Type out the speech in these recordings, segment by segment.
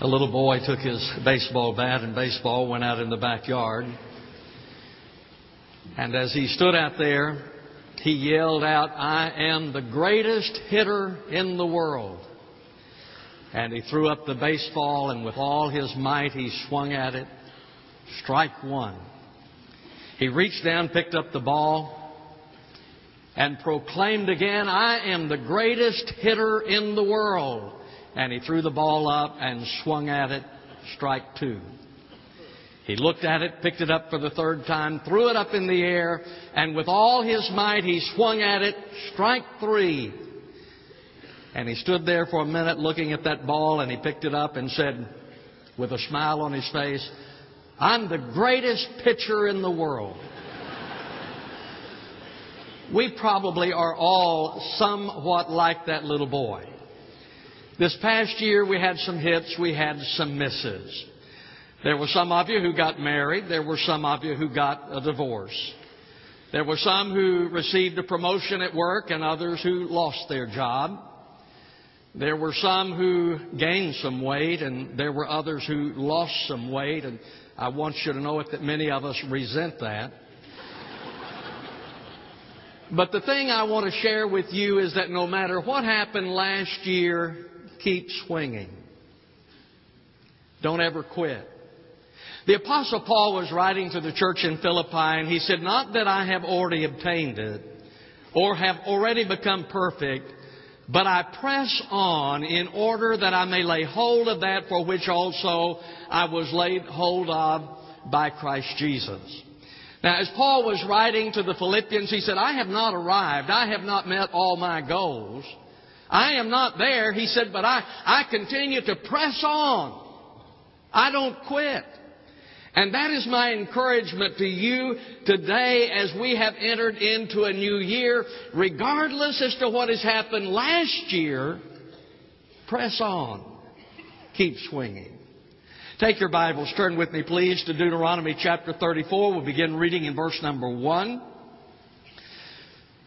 A little boy took his baseball bat and baseball went out in the backyard. And as he stood out there, he yelled out, I am the greatest hitter in the world. And he threw up the baseball and with all his might he swung at it. Strike one. He reached down, picked up the ball, and proclaimed again, I am the greatest hitter in the world. And he threw the ball up and swung at it. Strike two. He looked at it, picked it up for the third time, threw it up in the air, and with all his might he swung at it. Strike three. And he stood there for a minute looking at that ball and he picked it up and said, with a smile on his face, I'm the greatest pitcher in the world. we probably are all somewhat like that little boy. This past year we had some hits, we had some misses. There were some of you who got married. There were some of you who got a divorce. There were some who received a promotion at work and others who lost their job. There were some who gained some weight and there were others who lost some weight and I want you to know it that many of us resent that. But the thing I want to share with you is that no matter what happened last year, keep swinging. Don't ever quit. The Apostle Paul was writing to the church in Philippi and he said, Not that I have already obtained it or have already become perfect, but I press on in order that I may lay hold of that for which also I was laid hold of by Christ Jesus. Now, as Paul was writing to the Philippians, he said, I have not arrived. I have not met all my goals. I am not there, he said, but I, I continue to press on. I don't quit. And that is my encouragement to you today as we have entered into a new year. Regardless as to what has happened last year, press on. Keep swinging. Take your Bibles, turn with me please to Deuteronomy chapter 34. We'll begin reading in verse number 1.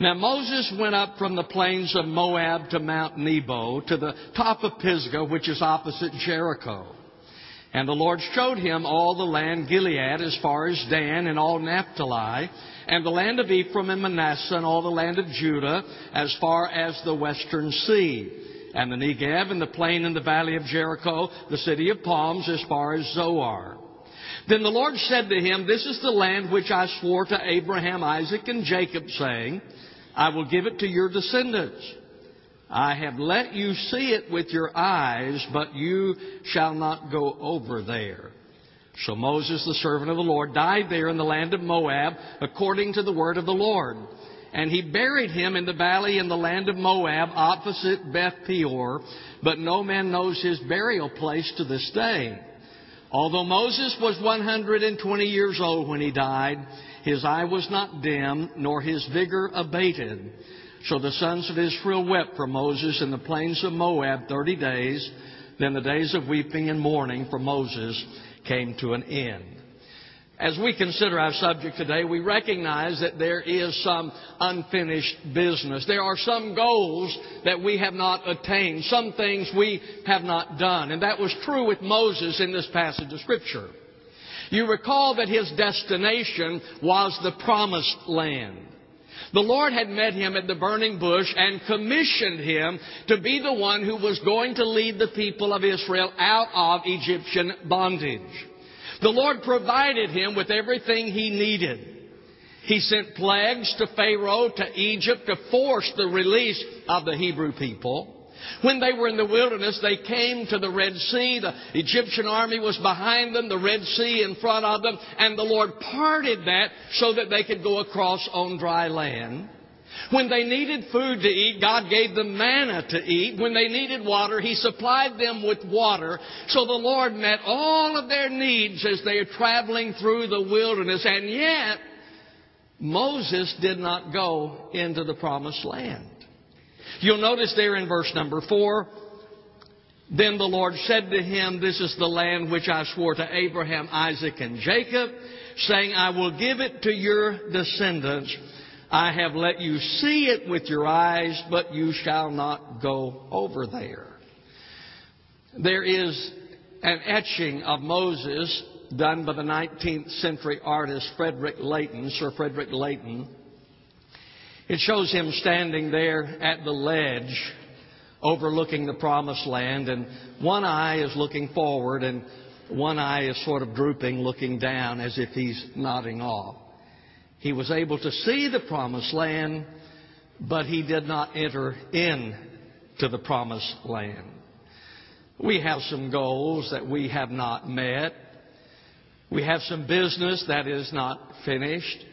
Now Moses went up from the plains of Moab to Mount Nebo to the top of Pisgah, which is opposite Jericho. And the Lord showed him all the land Gilead as far as Dan and all Naphtali, and the land of Ephraim and Manasseh and all the land of Judah as far as the western sea, and the Negev and the plain and the valley of Jericho, the city of palms as far as Zoar. Then the Lord said to him, This is the land which I swore to Abraham, Isaac, and Jacob, saying, I will give it to your descendants. I have let you see it with your eyes, but you shall not go over there. So Moses, the servant of the Lord, died there in the land of Moab, according to the word of the Lord. And he buried him in the valley in the land of Moab, opposite Beth Peor, but no man knows his burial place to this day. Although Moses was 120 years old when he died, his eye was not dim, nor his vigor abated. So the sons of Israel wept for Moses in the plains of Moab thirty days. Then the days of weeping and mourning for Moses came to an end. As we consider our subject today, we recognize that there is some unfinished business. There are some goals that we have not attained, some things we have not done. And that was true with Moses in this passage of Scripture. You recall that his destination was the promised land. The Lord had met him at the burning bush and commissioned him to be the one who was going to lead the people of Israel out of Egyptian bondage. The Lord provided him with everything he needed. He sent plagues to Pharaoh, to Egypt, to force the release of the Hebrew people. When they were in the wilderness, they came to the Red Sea. The Egyptian army was behind them, the Red Sea in front of them, and the Lord parted that so that they could go across on dry land. When they needed food to eat, God gave them manna to eat. When they needed water, He supplied them with water. So the Lord met all of their needs as they were traveling through the wilderness. And yet, Moses did not go into the promised land. You'll notice there in verse number four, then the Lord said to him, This is the land which I swore to Abraham, Isaac, and Jacob, saying, I will give it to your descendants. I have let you see it with your eyes, but you shall not go over there. There is an etching of Moses done by the 19th century artist Frederic Leighton, Sir Frederic Leighton. It shows him standing there at the ledge overlooking the promised land, and one eye is looking forward, and one eye is sort of drooping, looking down as if he's nodding off. He was able to see the promised land, but he did not enter in to the promised land. We have some goals that we have not met. We have some business that is not finished.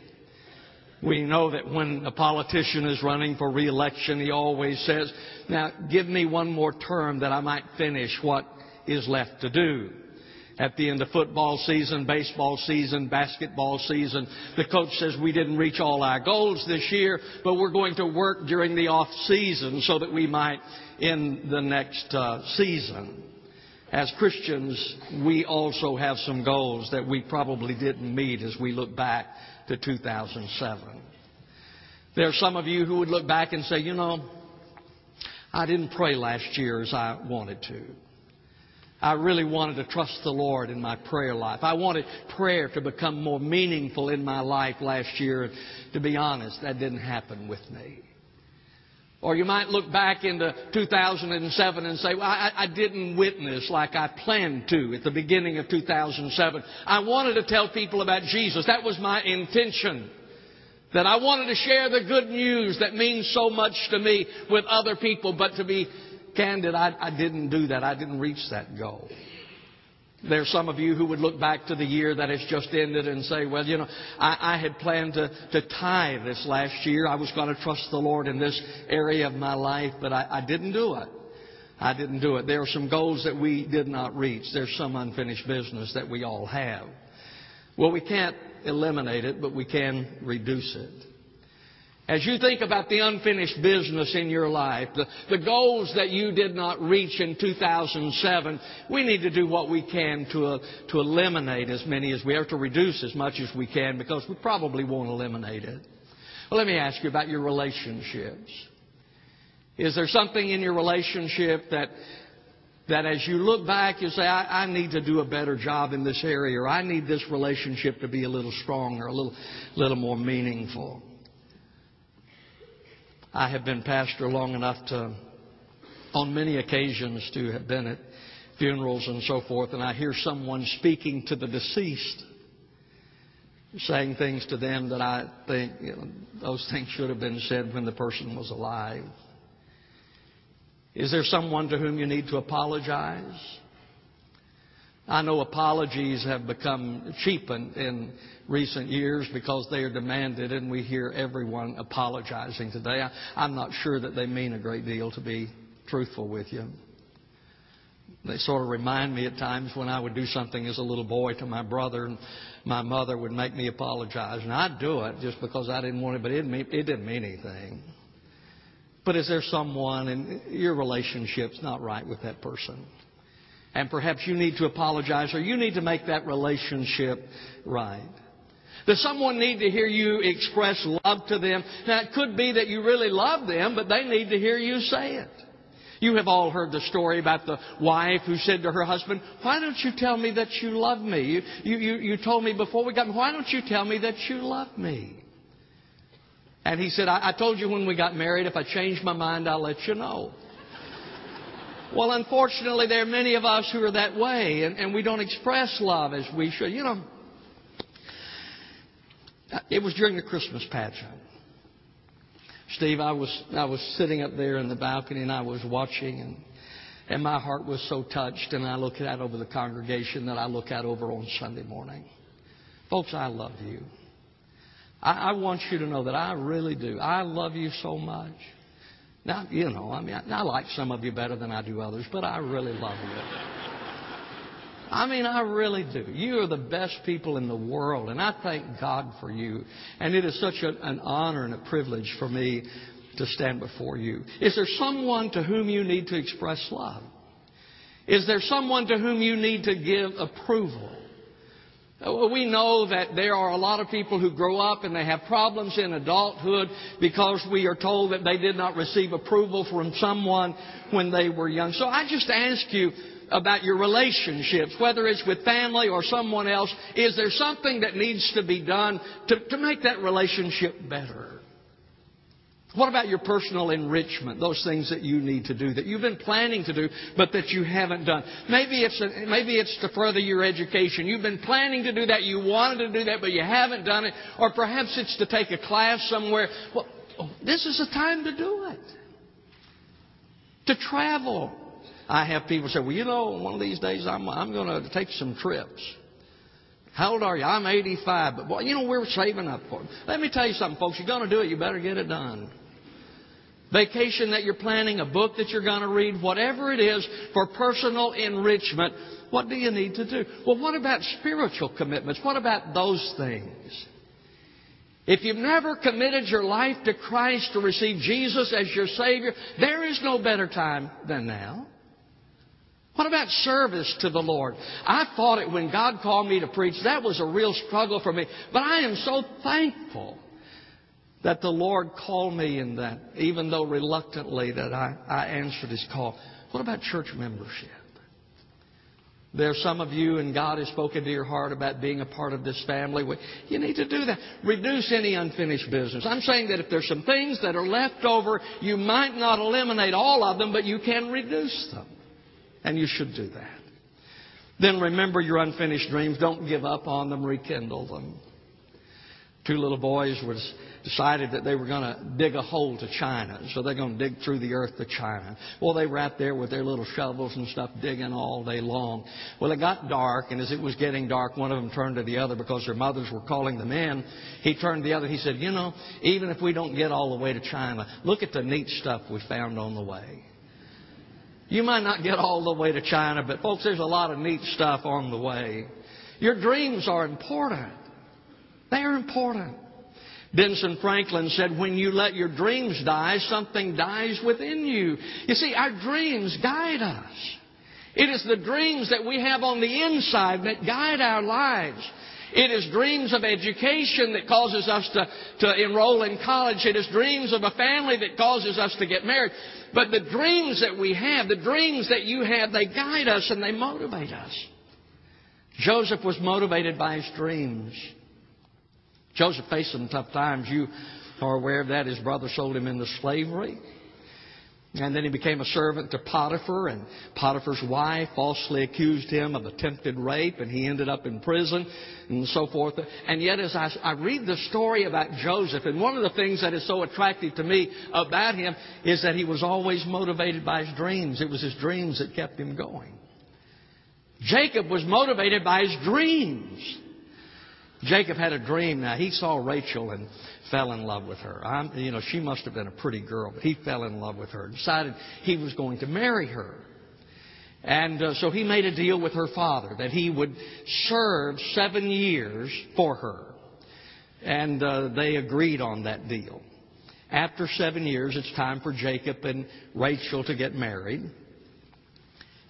We know that when a politician is running for reelection, he always says, now give me one more term that I might finish what is left to do. At the end of football season, baseball season, basketball season, the coach says we didn't reach all our goals this year, but we're going to work during the off season so that we might in the next uh, season. As Christians, we also have some goals that we probably didn't meet as we look back to 2007. There are some of you who would look back and say, you know, I didn't pray last year as I wanted to. I really wanted to trust the Lord in my prayer life. I wanted prayer to become more meaningful in my life last year. To be honest, that didn't happen with me. Or you might look back into 2007 and say, well, I, I, didn't witness like I planned to at the beginning of 2007. I wanted to tell people about Jesus. That was my intention. That I wanted to share the good news that means so much to me with other people. But to be candid, I, I didn't do that. I didn't reach that goal. There are some of you who would look back to the year that has just ended and say, well, you know, I, I had planned to, to tithe this last year. I was going to trust the Lord in this area of my life, but I, I didn't do it. I didn't do it. There are some goals that we did not reach. There's some unfinished business that we all have. Well, we can't eliminate it, but we can reduce it. As you think about the unfinished business in your life, the, the goals that you did not reach in 2007, we need to do what we can to, uh, to eliminate as many as we have, to reduce as much as we can, because we probably won't eliminate it. Well, let me ask you about your relationships. Is there something in your relationship that, that as you look back, you say, I, I need to do a better job in this area, or I need this relationship to be a little stronger, a little, little more meaningful? I have been pastor long enough to, on many occasions, to have been at funerals and so forth, and I hear someone speaking to the deceased, saying things to them that I think you know, those things should have been said when the person was alive. Is there someone to whom you need to apologize? I know apologies have become cheapened in recent years because they are demanded, and we hear everyone apologizing today. I, am not sure that they mean a great deal, to be truthful with you. They sort of remind me at times when I would do something as a little boy to my brother, and my mother would make me apologize. And I'd do it just because I didn't want it, but it didn't mean, it didn't mean anything. But is there someone in your relationship's not right with that person? And perhaps you need to apologize or you need to make that relationship right. Does someone need to hear you express love to them? Now, it could be that you really love them, but they need to hear you say it. You have all heard the story about the wife who said to her husband, Why don't you tell me that you love me? You, you, you, you told me before we got married, why don't you tell me that you love me? And he said, I, I told you when we got married, if I change my mind, I'll let you know. Well, unfortunately, there are many of us who are that way, and, and we don't express love as we should. You know, it was during the Christmas pageant. Steve, I was I was sitting up there in the balcony and I was watching and and my heart was so touched and I look out over the congregation that I look out over on Sunday morning. Folks, I love you. I, I want you to know that I really do. I love you so much. Now, you know, I mean, I, like some of you better than I do others, but I really love you. I mean, I really do. You are the best people in the world, and I thank God for you. And it is such a, an honor and a privilege for me to stand before you. Is there someone to whom you need to express love? Is there someone to whom you need to give approval? We know that there are a lot of people who grow up and they have problems in adulthood because we are told that they did not receive approval from someone when they were young. So I just ask you, about your relationships, whether it's with family or someone else. Is there something that needs to be done to, to make that relationship better? What about your personal enrichment? Those things that you need to do, that you've been planning to do, but that you haven't done. Maybe it's, a, maybe it's to further your education. You've been planning to do that, you wanted to do that, but you haven't done it. Or perhaps it's to take a class somewhere. Well, this is the time to do it. To travel. I have people say, well, you know, one of these days I'm, I'm going to take some trips. How old are you? I'm 85. But, boy, you know, we're saving up for it. Let me tell you something, folks. You're going to do it, you better get it done vacation that you're planning, a book that you're going to read, whatever it is for personal enrichment, what do you need to do? Well, what about spiritual commitments? What about those things? If you've never committed your life to Christ to receive Jesus as your Savior, there is no better time than now. What about service to the Lord? I thought it when God called me to preach, that was a real struggle for me. But I am so thankful that the Lord called me in that, even though reluctantly that I, I answered His call. What about church membership? There are some of you, and God has spoken to your heart about being a part of this family. You need to do that. Reduce any unfinished business. I'm saying that if there's some things that are left over, you might not eliminate all of them, but you can reduce them. And you should do that. Then remember your unfinished dreams. Don't give up on them. Rekindle them. Two little boys was decided that they were going to dig a hole to China. So they're going to dig through the earth to China. Well, they were out there with their little shovels and stuff digging all day long. Well, it got dark, and as it was getting dark, one of them turned to the other because their mothers were calling them in. He turned to the other. He said, You know, even if we don't get all the way to China, look at the neat stuff we found on the way. You might not get all the way to China, but folks, there's a lot of neat stuff on the way. Your dreams are important. They are important. Benson Franklin said, when you let your dreams die, something dies within you. You see, our dreams guide us. It is the dreams that we have on the inside that guide our lives. It is dreams of education that causes us to, to enroll in college. It is dreams of a family that causes us to get married. But the dreams that we have, the dreams that you have, they guide us and they motivate us. Joseph was motivated by his dreams. Joseph faced some tough times. You are aware of that. His brother sold him into slavery. And then he became a servant to Potiphar, and Potiphar's wife falsely accused him of attempted rape, and he ended up in prison, and so forth. And yet, as I, I read the story about Joseph, and one of the things that is so attractive to me about him is that he was always motivated by his dreams. It was his dreams that kept him going. Jacob was motivated by his dreams. Jacob had a dream. Now he saw Rachel and fell in love with her. I'm, you know, she must have been a pretty girl, but he fell in love with her. and Decided he was going to marry her. And uh, so he made a deal with her father that he would serve seven years for her. And uh, they agreed on that deal. After seven years, it's time for Jacob and Rachel to get married.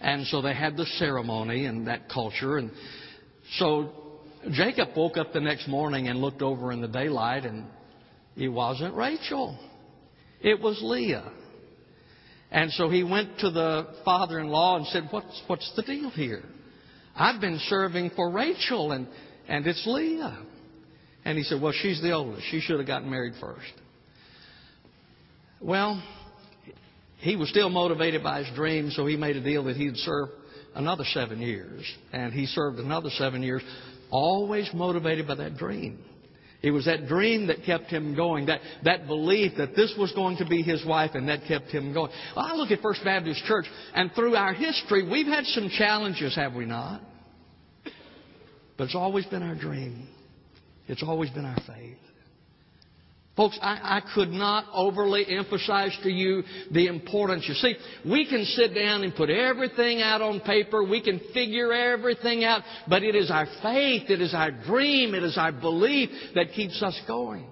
And so they had the ceremony and that culture. And so Jacob woke up the next morning and looked over in the daylight, and it wasn't Rachel. It was Leah. And so he went to the father in law and said, what's, what's the deal here? I've been serving for Rachel, and, and it's Leah. And he said, Well, she's the oldest. She should have gotten married first. Well, he was still motivated by his dream, so he made a deal that he'd serve another seven years. And he served another seven years. Always motivated by that dream. It was that dream that kept him going, that, that belief that this was going to be his wife, and that kept him going. Well, I look at First Baptist Church, and through our history, we've had some challenges, have we not? But it's always been our dream. It's always been our faith. Folks, I, I, could not overly emphasize to you the importance. You see, we can sit down and put everything out on paper. We can figure everything out. But it is our faith, it is our dream, it is our belief that keeps us going.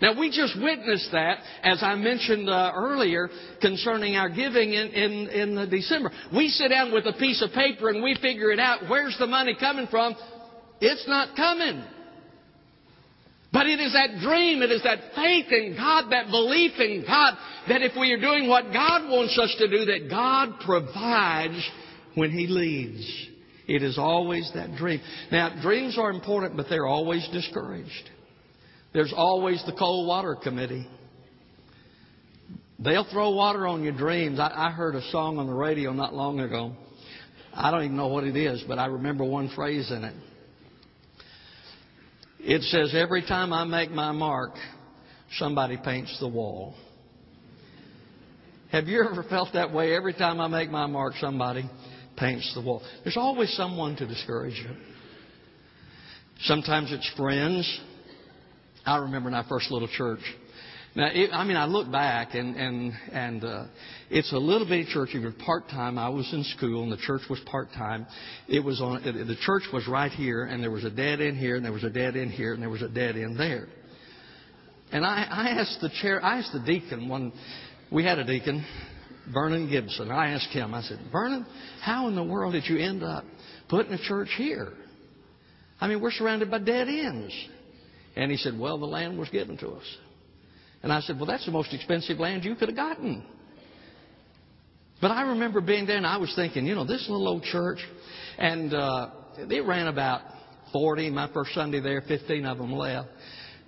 Now, we just witnessed that, as I mentioned uh, earlier, concerning our giving in, in, in December. We sit down with a piece of paper and we figure it out. Where's the money coming from? It's not coming. But it is that dream, it is that faith in God, that belief in God, that if we are doing what God wants us to do, that God provides when He leads. It is always that dream. Now, dreams are important, but they're always discouraged. There's always the cold water committee. They'll throw water on your dreams. I, I heard a song on the radio not long ago. I don't even know what it is, but I remember one phrase in it. It says, Every time I make my mark, somebody paints the wall. Have you ever felt that way? Every time I make my mark, somebody paints the wall. There's always someone to discourage you. Sometimes it's friends. I remember in our first little church. Now, it, I mean, I look back and and and uh, it's a little bitty church. Even part time. I was in school and the church was part time. It was on. The church was right here, and there was a dead end here, and there was a dead end here, and there was a dead end there. And I, I asked the chair. I asked the deacon one. We had a deacon, Vernon Gibson. I asked him. I said, Vernon, how in the world did you end up putting a church here? I mean, we're surrounded by dead ends. And he said, Well, the land was given to us. And I said, Well, that's the most expensive land you could have gotten. But I remember being there and I was thinking, you know, this little old church, and uh, they ran about 40. My first Sunday there, 15 of them left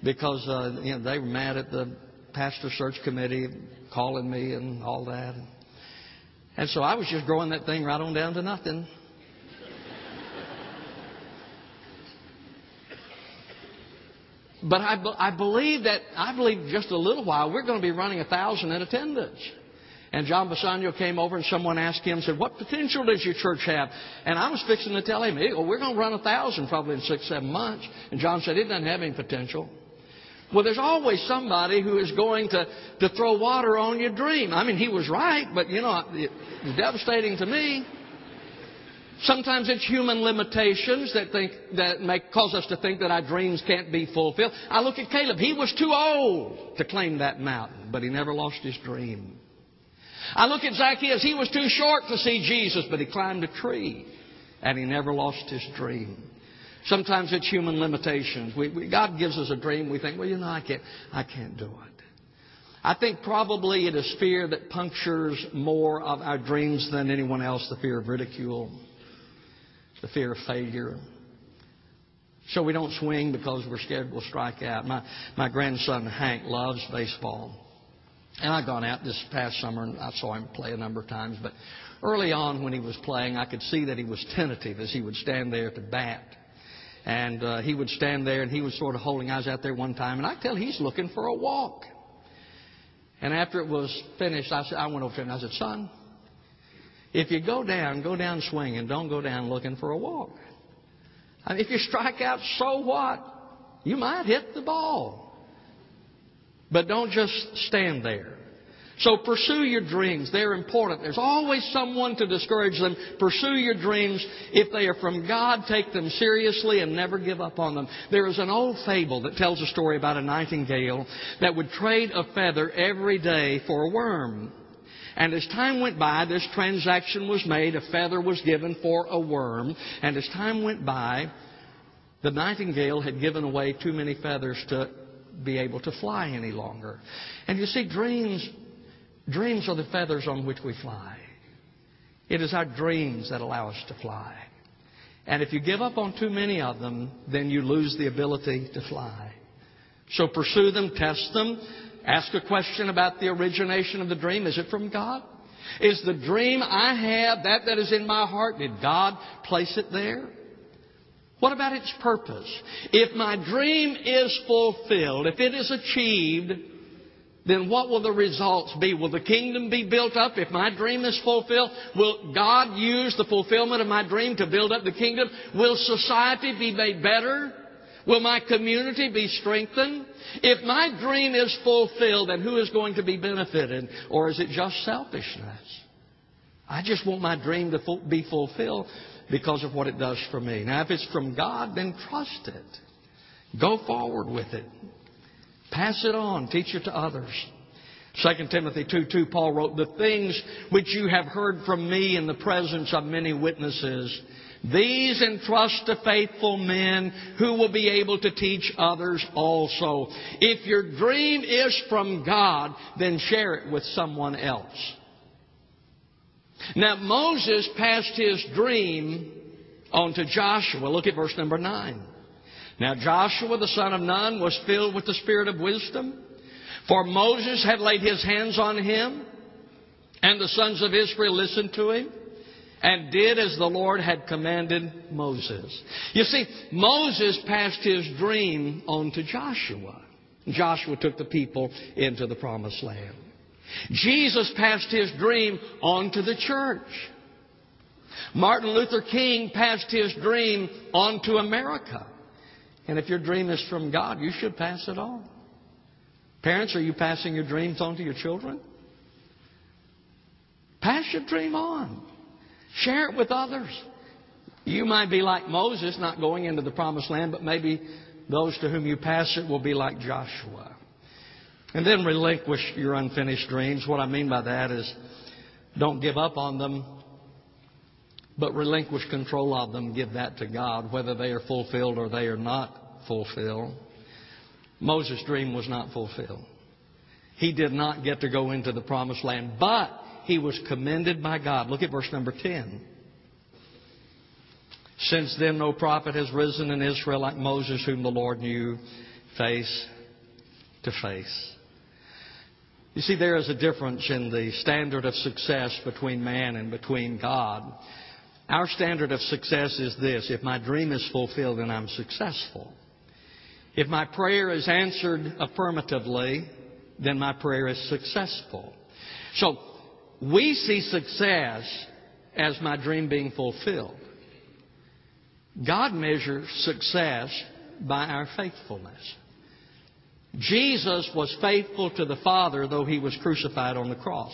because uh, you know they were mad at the pastor search committee calling me and all that. And so I was just growing that thing right on down to nothing. But I, I believe that, I believe just a little while, we're going to be running a thousand in attendance. And John Bassanio came over and someone asked him, said, what potential does your church have? And I was fixing to tell him, well, we're going to run a thousand probably in six, seven months. And John said, it doesn't have any potential. Well, there's always somebody who is going to, to throw water on your dream. I mean, he was right, but you know, it was devastating to me. Sometimes it's human limitations that think that make cause us to think that our dreams can't be fulfilled. I look at Caleb. He was too old to claim that mountain, but he never lost his dream. I look at Zacchaeus. He was too short to see Jesus, but he climbed a tree, and he never lost his dream. Sometimes it's human limitations. We, we, God gives us a dream. We think, well, you know, I can't, I can't do it. I think probably it is fear that punctures more of our dreams than anyone else. The fear of ridicule the fear of failure. So we don't swing because we're scared we'll strike out. My, my grandson Hank loves baseball. And I've gone out this past summer and I saw him play a number of times. But early on when he was playing, I could see that he was tentative as he would stand there to bat. And uh, he would stand there and he was sort of holding. Was out there one time and I tell he's looking for a walk. And after it was finished, I, said, I went over to him and I said, Son, if you go down, go down swinging. Don't go down looking for a walk. I mean, if you strike out, so what? You might hit the ball. But don't just stand there. So pursue your dreams. They're important. There's always someone to discourage them. Pursue your dreams. If they are from God, take them seriously and never give up on them. There is an old fable that tells a story about a nightingale that would trade a feather every day for a worm. And as time went by, this transaction was made. A feather was given for a worm. And as time went by, the nightingale had given away too many feathers to be able to fly any longer. And you see, dreams, dreams are the feathers on which we fly. It is our dreams that allow us to fly. And if you give up on too many of them, then you lose the ability to fly. So pursue them, test them, Ask a question about the origination of the dream. Is it from God? Is the dream I have, that that is in my heart, did God place it there? What about its purpose? If my dream is fulfilled, if it is achieved, then what will the results be? Will the kingdom be built up? If my dream is fulfilled, will God use the fulfillment of my dream to build up the kingdom? Will society be made better? Will my community be strengthened? If my dream is fulfilled, then who is going to be benefited? Or is it just selfishness? I just want my dream to be fulfilled because of what it does for me. Now, if it's from God, then trust it. Go forward with it. Pass it on. Teach it to others. 2 Timothy 2 2, Paul wrote, The things which you have heard from me in the presence of many witnesses, these entrust to faithful men who will be able to teach others also. If your dream is from God, then share it with someone else. Now, Moses passed his dream on to Joshua. Look at verse number 9. Now, Joshua, the son of Nun, was filled with the spirit of wisdom, for Moses had laid his hands on him, and the sons of Israel listened to him and did as the Lord had commanded Moses. You see, Moses passed his dream on to Joshua. Joshua took the people into the promised land. Jesus passed his dream on to the church. Martin Luther King passed his dream on to America. And if your dream is from God, you should pass it on. Parents, are you passing your dreams on to your children? Pass your dream on. Share it with others. You might be like Moses, not going into the promised land, but maybe those to whom you pass it will be like Joshua. And then relinquish your unfinished dreams. What I mean by that is don't give up on them, but relinquish control of them. Give that to God, whether they are fulfilled or they are not fulfilled. Moses' dream was not fulfilled. He did not get to go into the promised land, but he was commended by God. Look at verse number 10. Since then, no prophet has risen in Israel like Moses, whom the Lord knew face to face. You see, there is a difference in the standard of success between man and between God. Our standard of success is this if my dream is fulfilled, then I'm successful. If my prayer is answered affirmatively, then my prayer is successful. So, we see success as my dream being fulfilled. God measures success by our faithfulness. Jesus was faithful to the Father, though he was crucified on the cross.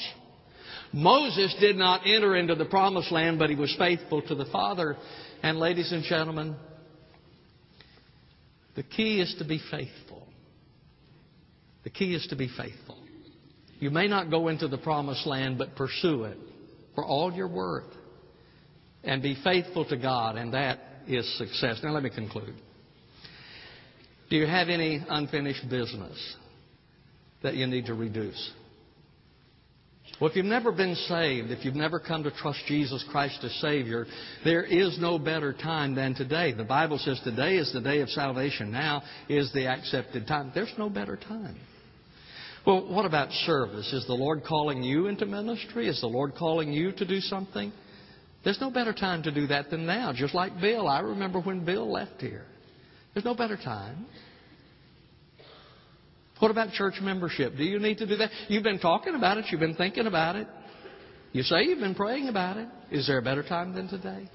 Moses did not enter into the promised land, but he was faithful to the Father. And, ladies and gentlemen, the key is to be faithful. The key is to be faithful. You may not go into the promised land, but pursue it for all you're worth. And be faithful to God, and that is success. Now, let me conclude. Do you have any unfinished business that you need to reduce? Well, if you've never been saved, if you've never come to trust Jesus Christ as Savior, there is no better time than today. The Bible says today is the day of salvation. Now is the accepted time. There's no better time. Well, what about service? Is the Lord calling you into ministry? Is the Lord calling you to do something? There's no better time to do that than now. Just like Bill. I remember when Bill left here. There's no better time. What about church membership? Do you need to do that? You've been talking about it. You've been thinking about it. You say you've been praying about it. Is there a better time than today?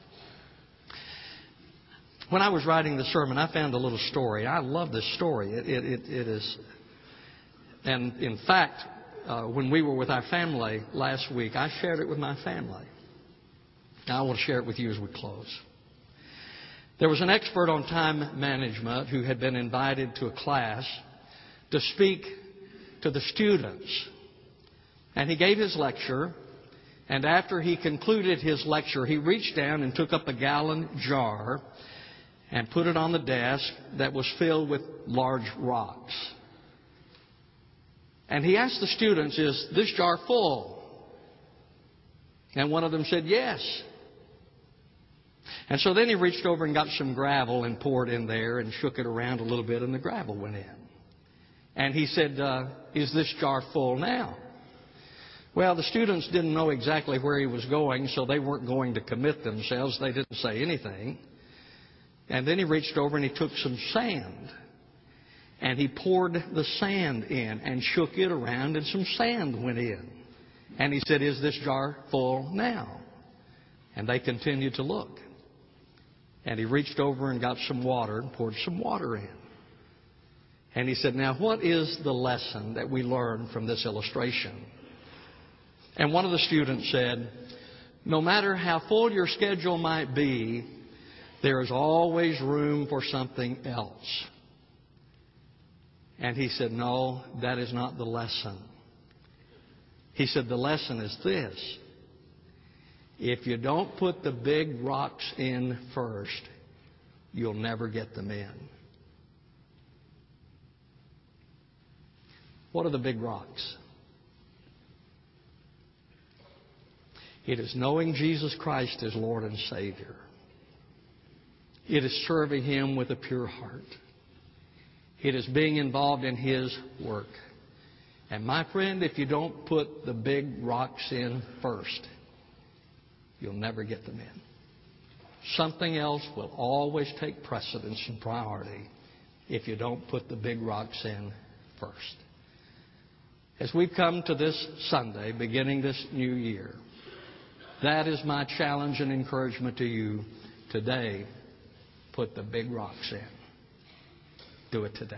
When I was writing the sermon, I found a little story. I love this story. It, it, it, is and in fact, uh, when we were with our family last week, I shared it with my family. Now I want to share it with you as we close. There was an expert on time management who had been invited to a class to speak to the students. And he gave his lecture, and after he concluded his lecture, he reached down and took up a gallon jar and put it on the desk that was filled with large rocks. And he asked the students, Is this jar full? And one of them said, Yes. And so then he reached over and got some gravel and poured in there and shook it around a little bit, and the gravel went in. And he said, uh, Is this jar full now? Well, the students didn't know exactly where he was going, so they weren't going to commit themselves. They didn't say anything. And then he reached over and he took some sand and he poured the sand in and shook it around, and some sand went in. And he said, Is this jar full now? And they continued to look. And he reached over and got some water and poured some water in. And he said, Now, what is the lesson that we learn from this illustration? And one of the students said, No matter how full your schedule might be, there is always room for something else. And he said, No, that is not the lesson. He said, The lesson is this. If you don't put the big rocks in first, you'll never get them in. What are the big rocks? It is knowing Jesus Christ as Lord and Savior. It is serving Him with a pure heart. It is being involved in His work. And my friend, if you don't put the big rocks in first, you'll never get them in. Something else will always take precedence and priority if you don't put the big rocks in first. As we've come to this Sunday, beginning this new year, that is my challenge and encouragement to you today. Put the big rocks in. Do it today.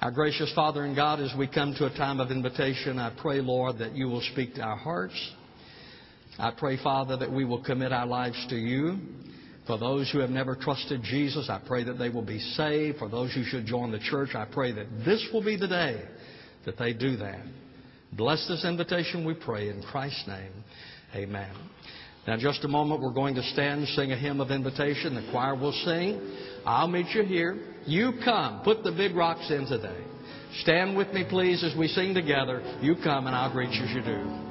Our gracious Father and God, as we come to a time of invitation, I pray, Lord, that you will speak to our hearts. I pray, Father, that we will commit our lives to you. For those who have never trusted Jesus, I pray that they will be saved. For those who should join the church, I pray that this will be the day that they do that. Bless this invitation, we pray, in Christ's name. Amen. Now, in just a moment, we're going to stand and sing a hymn of invitation. The choir will sing. I'll meet you here. You come. Put the big rocks in today. Stand with me, please, as we sing together. You come, and I'll greet you as you do.